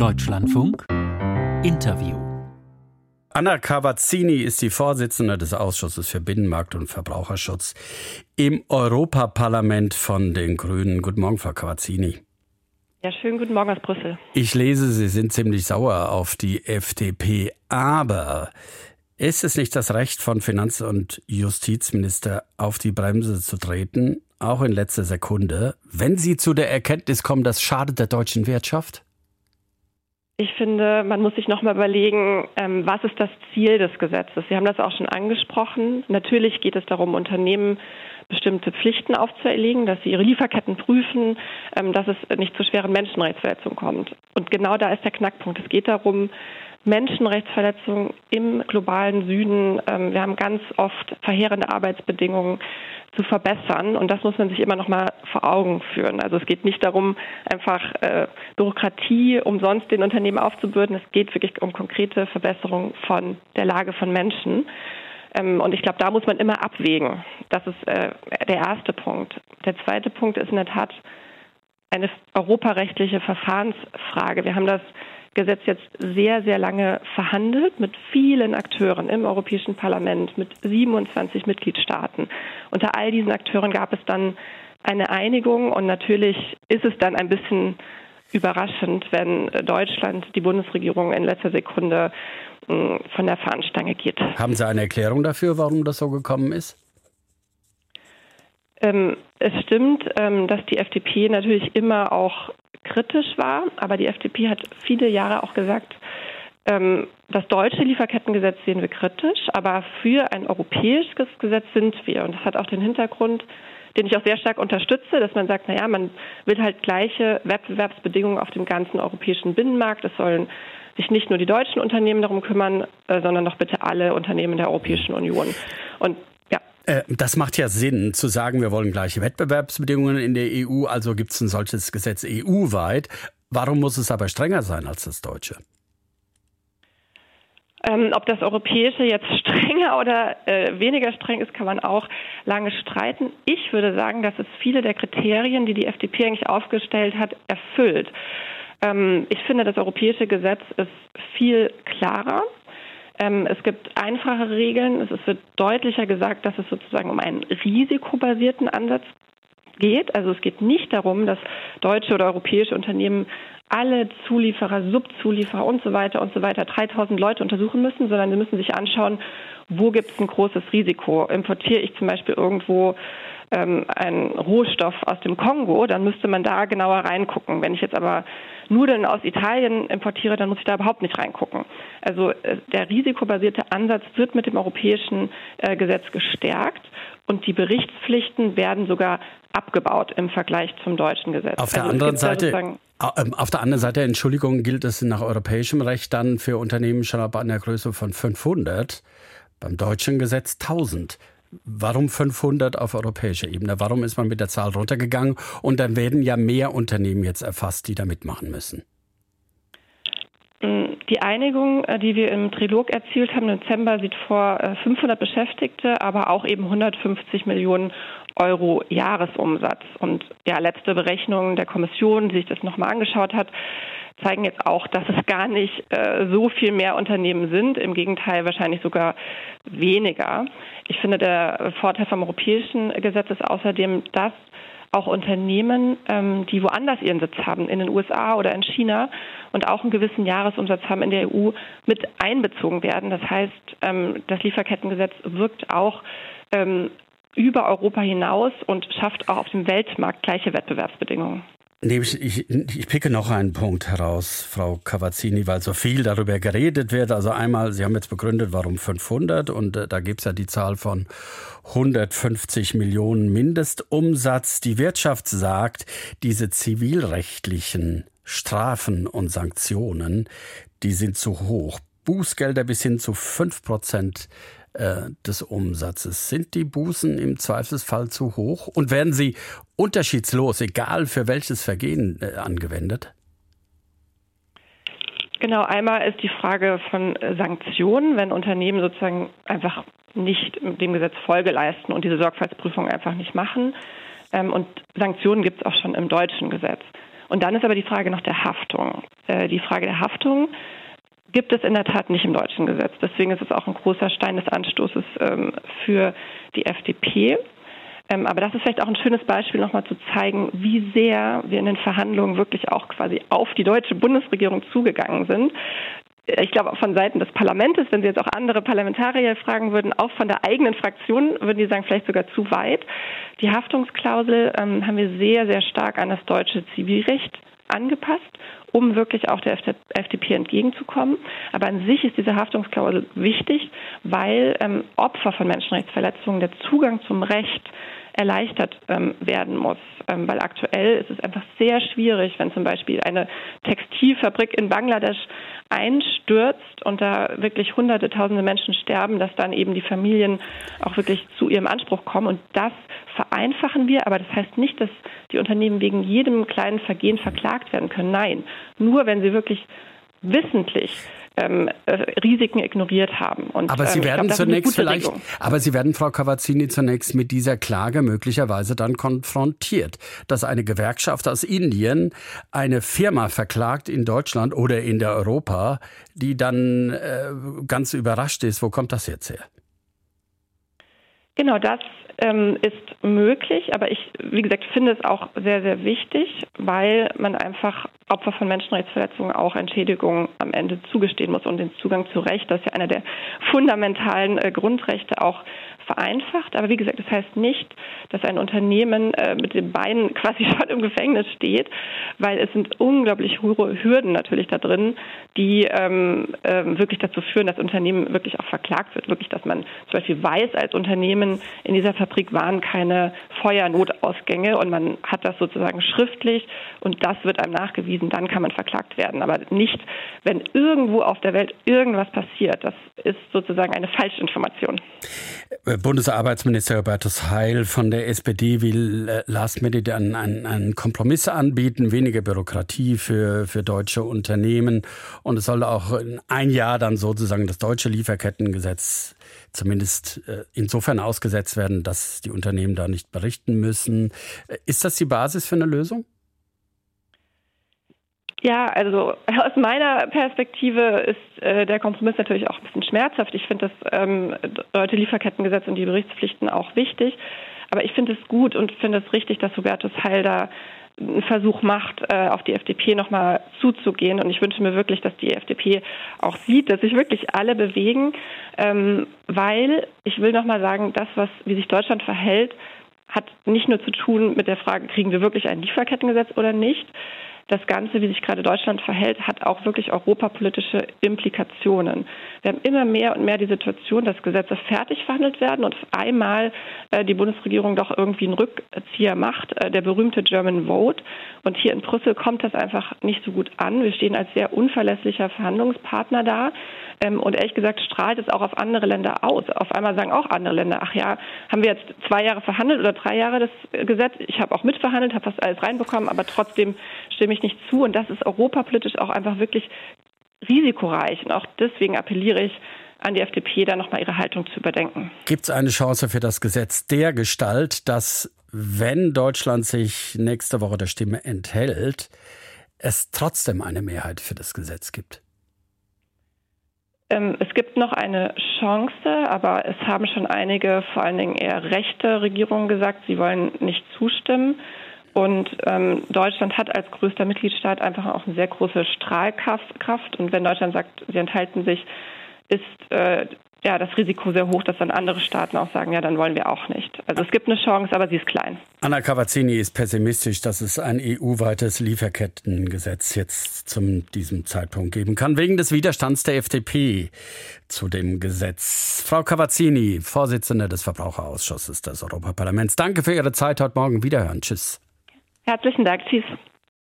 Deutschlandfunk Interview Anna Cavazzini ist die Vorsitzende des Ausschusses für Binnenmarkt und Verbraucherschutz im Europaparlament von den Grünen. Guten Morgen, Frau Cavazzini. Ja, schönen guten Morgen aus Brüssel. Ich lese, Sie sind ziemlich sauer auf die FDP, aber ist es nicht das Recht von Finanz- und Justizminister, auf die Bremse zu treten, auch in letzter Sekunde, wenn Sie zu der Erkenntnis kommen, das schadet der deutschen Wirtschaft? Ich finde, man muss sich noch mal überlegen, ähm, was ist das Ziel des Gesetzes? Sie haben das auch schon angesprochen. Natürlich geht es darum, Unternehmen bestimmte Pflichten aufzuerlegen, dass sie ihre Lieferketten prüfen, ähm, dass es nicht zu schweren Menschenrechtsverletzungen kommt. Und genau da ist der Knackpunkt. Es geht darum, Menschenrechtsverletzungen im globalen Süden. Ähm, wir haben ganz oft verheerende Arbeitsbedingungen zu verbessern. Und das muss man sich immer noch mal vor Augen führen. Also es geht nicht darum, einfach äh, Bürokratie umsonst den Unternehmen aufzubürden. Es geht wirklich um konkrete Verbesserungen von der Lage von Menschen. Ähm, und ich glaube, da muss man immer abwägen. Das ist äh, der erste Punkt. Der zweite Punkt ist in der Tat eine europarechtliche Verfahrensfrage. Wir haben das Gesetz jetzt sehr, sehr lange verhandelt mit vielen Akteuren im Europäischen Parlament, mit 27 Mitgliedstaaten. Unter all diesen Akteuren gab es dann eine Einigung und natürlich ist es dann ein bisschen überraschend, wenn Deutschland, die Bundesregierung in letzter Sekunde hm, von der Fahnenstange geht. Haben Sie eine Erklärung dafür, warum das so gekommen ist? Ähm, es stimmt, ähm, dass die FDP natürlich immer auch kritisch war, aber die FDP hat viele Jahre auch gesagt, ähm, das deutsche Lieferkettengesetz sehen wir kritisch, aber für ein europäisches Gesetz sind wir. Und das hat auch den Hintergrund, den ich auch sehr stark unterstütze, dass man sagt, naja, man will halt gleiche Wettbewerbsbedingungen auf dem ganzen europäischen Binnenmarkt. Es sollen sich nicht nur die deutschen Unternehmen darum kümmern, äh, sondern doch bitte alle Unternehmen der Europäischen Union. Und äh, das macht ja Sinn, zu sagen, wir wollen gleiche Wettbewerbsbedingungen in der EU, also gibt es ein solches Gesetz EU-weit. Warum muss es aber strenger sein als das deutsche? Ähm, ob das europäische jetzt strenger oder äh, weniger streng ist, kann man auch lange streiten. Ich würde sagen, dass es viele der Kriterien, die die FDP eigentlich aufgestellt hat, erfüllt. Ähm, ich finde, das europäische Gesetz ist viel klarer. Ähm, es gibt einfache Regeln. Es wird deutlicher gesagt, dass es sozusagen um einen risikobasierten Ansatz geht. Also es geht nicht darum, dass deutsche oder europäische Unternehmen alle Zulieferer, Subzulieferer und so weiter und so weiter 3000 Leute untersuchen müssen, sondern sie müssen sich anschauen, wo gibt es ein großes Risiko. Importiere ich zum Beispiel irgendwo ähm, einen Rohstoff aus dem Kongo, dann müsste man da genauer reingucken. Wenn ich jetzt aber Nudeln aus Italien importiere, dann muss ich da überhaupt nicht reingucken. Also äh, der risikobasierte Ansatz wird mit dem europäischen äh, Gesetz gestärkt und die Berichtspflichten werden sogar abgebaut im Vergleich zum deutschen Gesetz. Auf der also anderen Seite ähm, auf der anderen Seite, Entschuldigung, gilt es nach europäischem Recht dann für Unternehmen schon ab einer Größe von 500, beim deutschen Gesetz 1000. Warum 500 auf europäischer Ebene? Warum ist man mit der Zahl runtergegangen? Und dann werden ja mehr Unternehmen jetzt erfasst, die da mitmachen müssen. Die Einigung, äh, die wir im Trilog erzielt haben im Dezember, sieht vor 500 äh, Beschäftigte, aber auch eben 150 Millionen Euro Jahresumsatz. Und ja, letzte Berechnungen der Kommission, die sich das nochmal angeschaut hat, zeigen jetzt auch, dass es gar nicht äh, so viel mehr Unternehmen sind. Im Gegenteil, wahrscheinlich sogar weniger. Ich finde, der Vorteil vom europäischen Gesetz ist außerdem, dass auch Unternehmen, ähm, die woanders ihren Sitz haben, in den USA oder in China und auch einen gewissen Jahresumsatz haben in der EU, mit einbezogen werden. Das heißt, ähm, das Lieferkettengesetz wirkt auch ähm, über Europa hinaus und schafft auch auf dem Weltmarkt gleiche Wettbewerbsbedingungen. Ich, ich, ich picke noch einen Punkt heraus, Frau Cavazzini, weil so viel darüber geredet wird. Also einmal, Sie haben jetzt begründet, warum 500 und äh, da gibt es ja die Zahl von 150 Millionen Mindestumsatz. Die Wirtschaft sagt, diese zivilrechtlichen Strafen und Sanktionen, die sind zu hoch. Bußgelder bis hin zu 5 Prozent äh, des Umsatzes. Sind die Bußen im Zweifelsfall zu hoch und werden sie unterschiedslos, egal für welches Vergehen, äh, angewendet? Genau, einmal ist die Frage von Sanktionen, wenn Unternehmen sozusagen einfach nicht dem Gesetz Folge leisten und diese Sorgfaltsprüfung einfach nicht machen. Ähm, und Sanktionen gibt es auch schon im deutschen Gesetz. Und dann ist aber die Frage nach der Haftung. Äh, die Frage der Haftung gibt es in der Tat nicht im deutschen Gesetz. Deswegen ist es auch ein großer Stein des Anstoßes ähm, für die FDP. Ähm, aber das ist vielleicht auch ein schönes Beispiel, nochmal zu zeigen, wie sehr wir in den Verhandlungen wirklich auch quasi auf die deutsche Bundesregierung zugegangen sind. Ich glaube, von Seiten des Parlaments, wenn Sie jetzt auch andere Parlamentarier fragen würden, auch von der eigenen Fraktion, würden die sagen, vielleicht sogar zu weit. Die Haftungsklausel ähm, haben wir sehr, sehr stark an das deutsche Zivilrecht angepasst, um wirklich auch der FDP entgegenzukommen. Aber an sich ist diese Haftungsklausel wichtig, weil ähm, Opfer von Menschenrechtsverletzungen der Zugang zum Recht erleichtert ähm, werden muss. Ähm, weil aktuell ist es einfach sehr schwierig, wenn zum Beispiel eine Textilfabrik in Bangladesch einstürzt und da wirklich hunderte, tausende Menschen sterben, dass dann eben die Familien auch wirklich zu ihrem Anspruch kommen. Und das vereinfachen wir, aber das heißt nicht, dass die Unternehmen wegen jedem kleinen Vergehen verklagt werden können. Nein, nur wenn sie wirklich wissentlich ähm, äh, Risiken ignoriert haben. Und, aber Sie ähm, werden glaub, zunächst vielleicht, Regelung. aber Sie werden, Frau Cavazzini, zunächst mit dieser Klage möglicherweise dann konfrontiert, dass eine Gewerkschaft aus Indien eine Firma verklagt in Deutschland oder in der Europa, die dann äh, ganz überrascht ist. Wo kommt das jetzt her? Genau, das ähm, ist möglich, aber ich, wie gesagt, finde es auch sehr, sehr wichtig, weil man einfach Opfer von Menschenrechtsverletzungen auch Entschädigungen am Ende zugestehen muss und den Zugang zu Recht, das ist ja einer der fundamentalen äh, Grundrechte auch vereinfacht. Aber wie gesagt, das heißt nicht, dass ein Unternehmen äh, mit den Beinen quasi schon im Gefängnis steht, weil es sind unglaublich hohe Hürden natürlich da drin, die ähm, äh, wirklich dazu führen, dass Unternehmen wirklich auch verklagt wird. Wirklich, dass man zum Beispiel weiß als Unternehmen, in dieser Fabrik waren keine Feuernotausgänge und man hat das sozusagen schriftlich und das wird einem nachgewiesen, dann kann man verklagt werden. Aber nicht, wenn irgendwo auf der Welt irgendwas passiert. Das ist sozusagen eine Falschinformation. Äh, Bundesarbeitsminister Hubertus Heil von der SPD will äh, Last Minute einen, einen, einen Kompromiss anbieten, weniger Bürokratie für, für deutsche Unternehmen. Und es soll auch in ein Jahr dann sozusagen das deutsche Lieferkettengesetz zumindest äh, insofern ausgesetzt werden, dass die Unternehmen da nicht berichten müssen. Ist das die Basis für eine Lösung? Ja, also aus meiner Perspektive ist äh, der Kompromiss natürlich auch ein bisschen schmerzhaft. Ich finde das ähm, deutsche Lieferkettengesetz und die Berichtspflichten auch wichtig. Aber ich finde es gut und finde es richtig, dass Hubertus Heil da einen Versuch macht, äh, auf die FDP nochmal zuzugehen. Und ich wünsche mir wirklich, dass die FDP auch sieht, dass sich wirklich alle bewegen, ähm, weil ich will nochmal sagen, das, was, wie sich Deutschland verhält, hat nicht nur zu tun mit der Frage, kriegen wir wirklich ein Lieferkettengesetz oder nicht, das Ganze, wie sich gerade Deutschland verhält, hat auch wirklich europapolitische Implikationen. Wir haben immer mehr und mehr die Situation, dass Gesetze fertig verhandelt werden und auf einmal äh, die Bundesregierung doch irgendwie einen Rückzieher macht, äh, der berühmte German Vote. Und hier in Brüssel kommt das einfach nicht so gut an. Wir stehen als sehr unverlässlicher Verhandlungspartner da. Ähm, und ehrlich gesagt strahlt es auch auf andere Länder aus. Auf einmal sagen auch andere Länder, ach ja, haben wir jetzt zwei Jahre verhandelt oder drei Jahre das Gesetz? Ich habe auch mitverhandelt, habe fast alles reinbekommen, aber trotzdem stimme ich nicht zu. Und das ist europapolitisch auch einfach wirklich risikoreich. Und auch deswegen appelliere ich an die FDP, da nochmal ihre Haltung zu überdenken. Gibt es eine Chance für das Gesetz der Gestalt, dass, wenn Deutschland sich nächste Woche der Stimme enthält, es trotzdem eine Mehrheit für das Gesetz gibt? Ähm, es gibt noch eine Chance, aber es haben schon einige, vor allen Dingen eher rechte Regierungen gesagt, sie wollen nicht zustimmen. Und ähm, Deutschland hat als größter Mitgliedstaat einfach auch eine sehr große Strahlkraft. Und wenn Deutschland sagt, sie enthalten sich, ist äh, ja, das Risiko sehr hoch, dass dann andere Staaten auch sagen, ja, dann wollen wir auch nicht. Also es gibt eine Chance, aber sie ist klein. Anna Cavazzini ist pessimistisch, dass es ein EU-weites Lieferkettengesetz jetzt zum diesem Zeitpunkt geben kann, wegen des Widerstands der FDP zu dem Gesetz. Frau Cavazzini, Vorsitzende des Verbraucherausschusses des Europaparlaments, danke für Ihre Zeit heute Morgen. Wiederhören. Tschüss. Herzlichen Dank. Tschüss.